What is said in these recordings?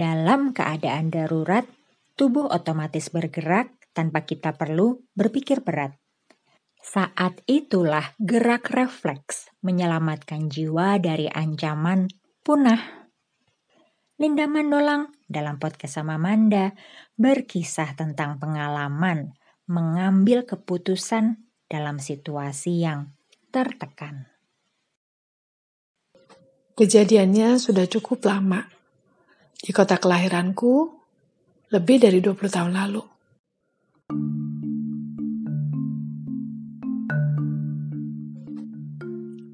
Dalam keadaan darurat, tubuh otomatis bergerak tanpa kita perlu berpikir berat. Saat itulah gerak refleks menyelamatkan jiwa dari ancaman punah. Linda Mandolang dalam podcast sama Manda berkisah tentang pengalaman mengambil keputusan dalam situasi yang tertekan. Kejadiannya sudah cukup lama. Di kota kelahiranku, lebih dari 20 tahun lalu.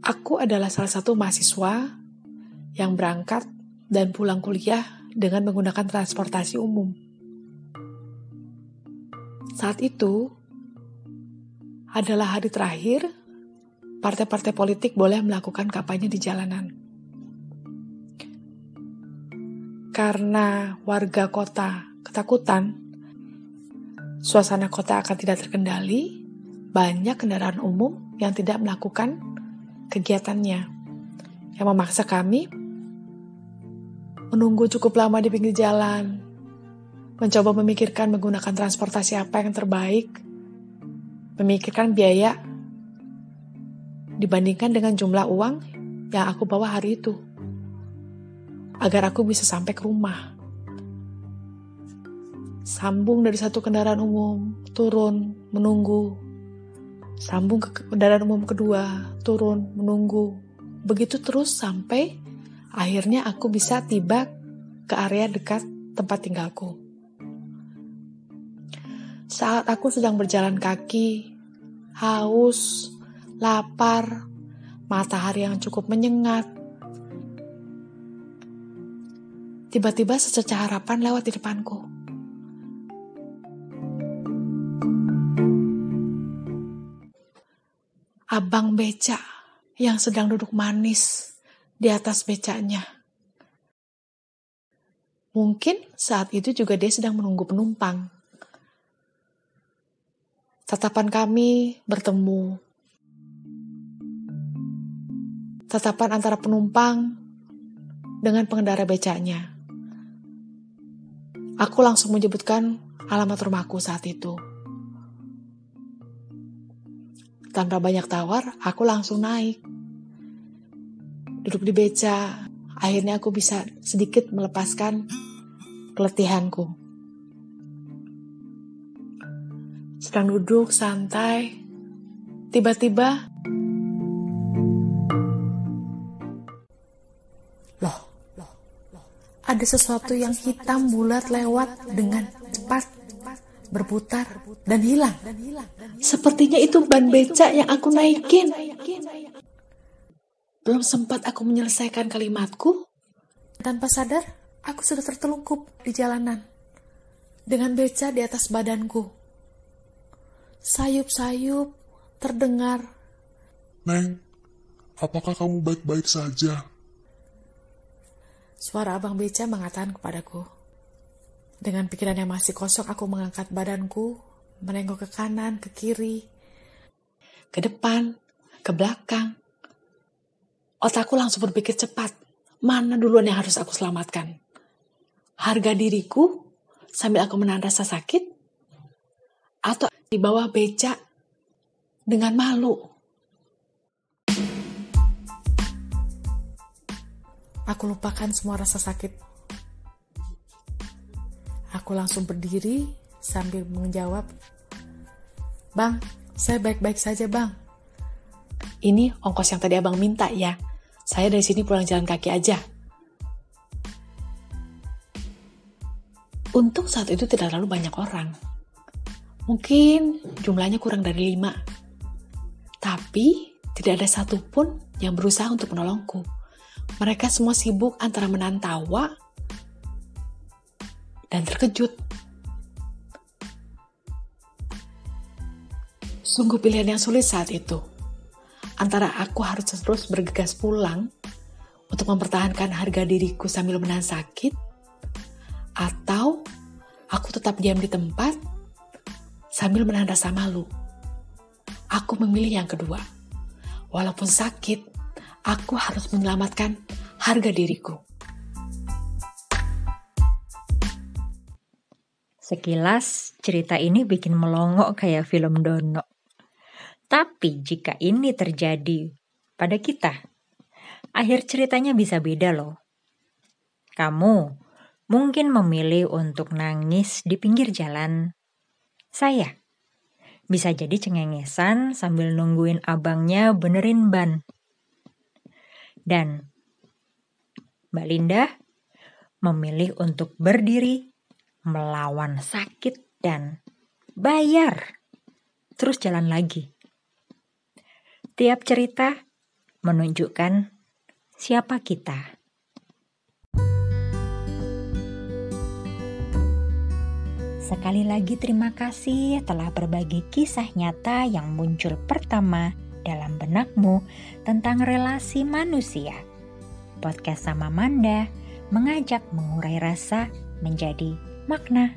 Aku adalah salah satu mahasiswa yang berangkat dan pulang kuliah dengan menggunakan transportasi umum. Saat itu adalah hari terakhir partai-partai politik boleh melakukan kampanye di jalanan. Karena warga kota ketakutan, suasana kota akan tidak terkendali, banyak kendaraan umum yang tidak melakukan kegiatannya. Yang memaksa kami menunggu cukup lama di pinggir jalan, mencoba memikirkan menggunakan transportasi apa yang terbaik, memikirkan biaya dibandingkan dengan jumlah uang yang aku bawa hari itu, agar aku bisa sampai ke rumah. Sambung dari satu kendaraan umum, turun, menunggu, sambung ke kendaraan umum kedua, turun, menunggu. Begitu terus sampai akhirnya aku bisa tiba ke area dekat tempat tinggalku. Saat aku sedang berjalan kaki, haus, lapar, matahari yang cukup menyengat, tiba-tiba secerca harapan lewat di depanku. abang beca yang sedang duduk manis di atas becanya. Mungkin saat itu juga dia sedang menunggu penumpang. Tatapan kami bertemu. Tatapan antara penumpang dengan pengendara becanya. Aku langsung menyebutkan alamat rumahku saat itu. Tanpa banyak tawar, aku langsung naik. Duduk di beca, akhirnya aku bisa sedikit melepaskan keletihanku. Sedang duduk santai, tiba-tiba ada sesuatu yang hitam bulat lewat dengan cepat berputar, dan hilang. Sepertinya itu ban becak yang aku naikin. Belum sempat aku menyelesaikan kalimatku, tanpa sadar aku sudah tertelungkup di jalanan dengan beca di atas badanku. Sayup-sayup terdengar. Neng, apakah kamu baik-baik saja? Suara abang beca mengatakan kepadaku, dengan pikiran yang masih kosong, aku mengangkat badanku, menengok ke kanan, ke kiri, ke depan, ke belakang. Otakku langsung berpikir cepat, mana duluan yang harus aku selamatkan? Harga diriku sambil aku menahan rasa sakit? Atau di bawah becak dengan malu? Aku lupakan semua rasa sakit Aku langsung berdiri sambil menjawab, Bang, saya baik-baik saja bang. Ini ongkos yang tadi abang minta ya. Saya dari sini pulang jalan kaki aja. Untung saat itu tidak terlalu banyak orang. Mungkin jumlahnya kurang dari lima. Tapi tidak ada satupun yang berusaha untuk menolongku. Mereka semua sibuk antara menahan tawa dan terkejut. Sungguh pilihan yang sulit saat itu. Antara aku harus terus bergegas pulang untuk mempertahankan harga diriku sambil menahan sakit, atau aku tetap diam di tempat sambil menahan rasa malu. Aku memilih yang kedua. Walaupun sakit, aku harus menyelamatkan harga diriku. Sekilas cerita ini bikin melongok kayak film Dono. Tapi jika ini terjadi pada kita, akhir ceritanya bisa beda loh. Kamu mungkin memilih untuk nangis di pinggir jalan. Saya bisa jadi cengengesan sambil nungguin abangnya benerin ban. Dan Mbak Linda memilih untuk berdiri melawan sakit dan bayar. Terus jalan lagi. Tiap cerita menunjukkan siapa kita. Sekali lagi terima kasih telah berbagi kisah nyata yang muncul pertama dalam benakmu tentang relasi manusia. Podcast sama Manda mengajak mengurai rasa menjadi makna.